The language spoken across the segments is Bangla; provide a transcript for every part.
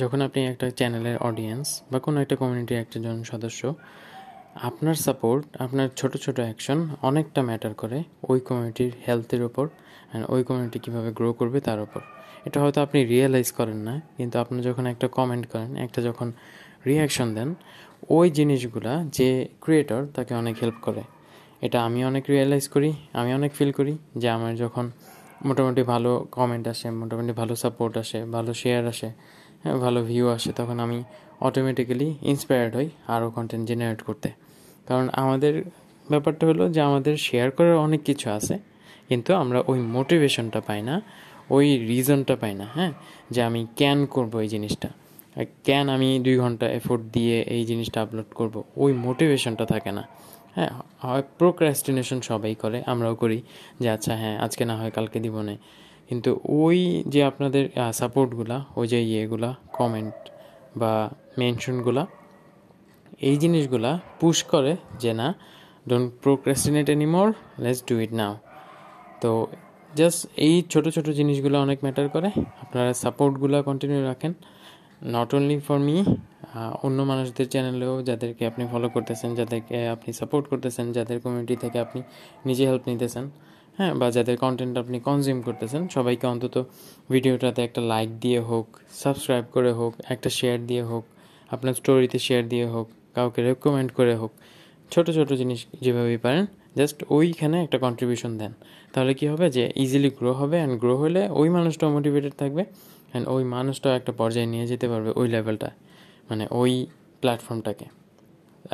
যখন আপনি একটা চ্যানেলের অডিয়েন্স বা কোনো একটা কমিউনিটির একজন সদস্য, আপনার সাপোর্ট আপনার ছোট ছোট অ্যাকশন অনেকটা ম্যাটার করে ওই কমিউনিটির হেলথের ওপর অ্যান্ড ওই কমিউনিটি কীভাবে গ্রো করবে তার ওপর এটা হয়তো আপনি রিয়েলাইজ করেন না, কিন্তু আপনি যখন একটা কমেন্ট করেন, একটা যখন রিয়াকশন দেন, ওই জিনিসগুলা যে ক্রিয়েটর তাকে অনেক হেল্প করে। এটা আমি অনেক রিয়েলাইজ করি, আমি অনেক ফিল করি যে আমার যখন মোটামুটি ভালো কমেন্ট আসে, মোটামুটি ভালো সাপোর্ট আসে, ভালো শেয়ার আসে ভালো ভিউ আসে, তখন আমি অটোমেটিক্যালি ইন্সপায়ার্ড হই আরও কন্টেন্ট জেনারেট করতে। কারণ আমাদের ব্যাপারটা হলো যে, আমাদের শেয়ার করার অনেক কিছু আছে, কিন্তু আমরা ওই মোটিভেশনটা পাই না, ওই রিজনটা পাই না হ্যাঁ? যে আমি ক্যান করব এই জিনিসটা। ক্যান আমি দুই ঘণ্টা এফোর্ট দিয়ে এই জিনিসটা আপলোড করব, ওই মোটিভেশনটা থাকে না। হ্যাঁ হয় প্রোক্রাস্টিনেশন সবাই করে, আমরাও করি যে আচ্ছা হ্যাঁ আজকে না হয় কালকে দিব না। কিন্তু ওই যে আপনাদের সাপোর্টগুলা ওই যে ইয়েগুলা কমেন্ট বা মেনশনগুলা এই জিনিসগুলা পুশ করে যে না don't procrastinate anymore let's do it now তো জাস্ট এই ছোট ছোট জিনিসগুলো অনেক ম্যাটার করে, আপনারা সাপোর্টগুলো কন্টিনিউ রাখেন নট অনলি ফর মি অন্য মানুষদের চ্যানেলেও যাদেরকে আপনি ফলো করতেছেন, যাদেরকে আপনি সাপোর্ট করতেছেন, যাদের কমিউনিটি থেকে আপনি নিজে হেল্প নিতেছেন হ্যাঁ বা যাদের কন্টেন্ট আপনি কনজিউম করতেছেন, সবাইকে অন্তত ভিডিওটাতে একটা লাইক দিয়ে হোক সাবস্ক্রাইব করে হোক, একটা শেয়ার দিয়ে হোক, আপনার স্টোরিতে শেয়ার দিয়ে হোক, কাউকে রেকমেন্ড করে হোক, ছোট ছোট জিনিস যেভাবেই পারেন জাস্ট ওইখানে একটা কন্ট্রিবিউশন দেন। তাহলে কি হবে যে ইজিলি গ্রো হবে অ্যান্ড গ্রো হলে ওই মানুষটাও মোটিভেটেড থাকবে অ্যান্ড ওই মানুষটাও একটা পর্যায়ে নিয়ে যেতে পারবে ওই লেভেলটা মানে ওই প্ল্যাটফর্মটাকে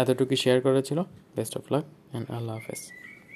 এতটুকু শেয়ার করা ছিল। বেস্ট অফ লাক অ্যান্ড আল্লাহ হাফেজ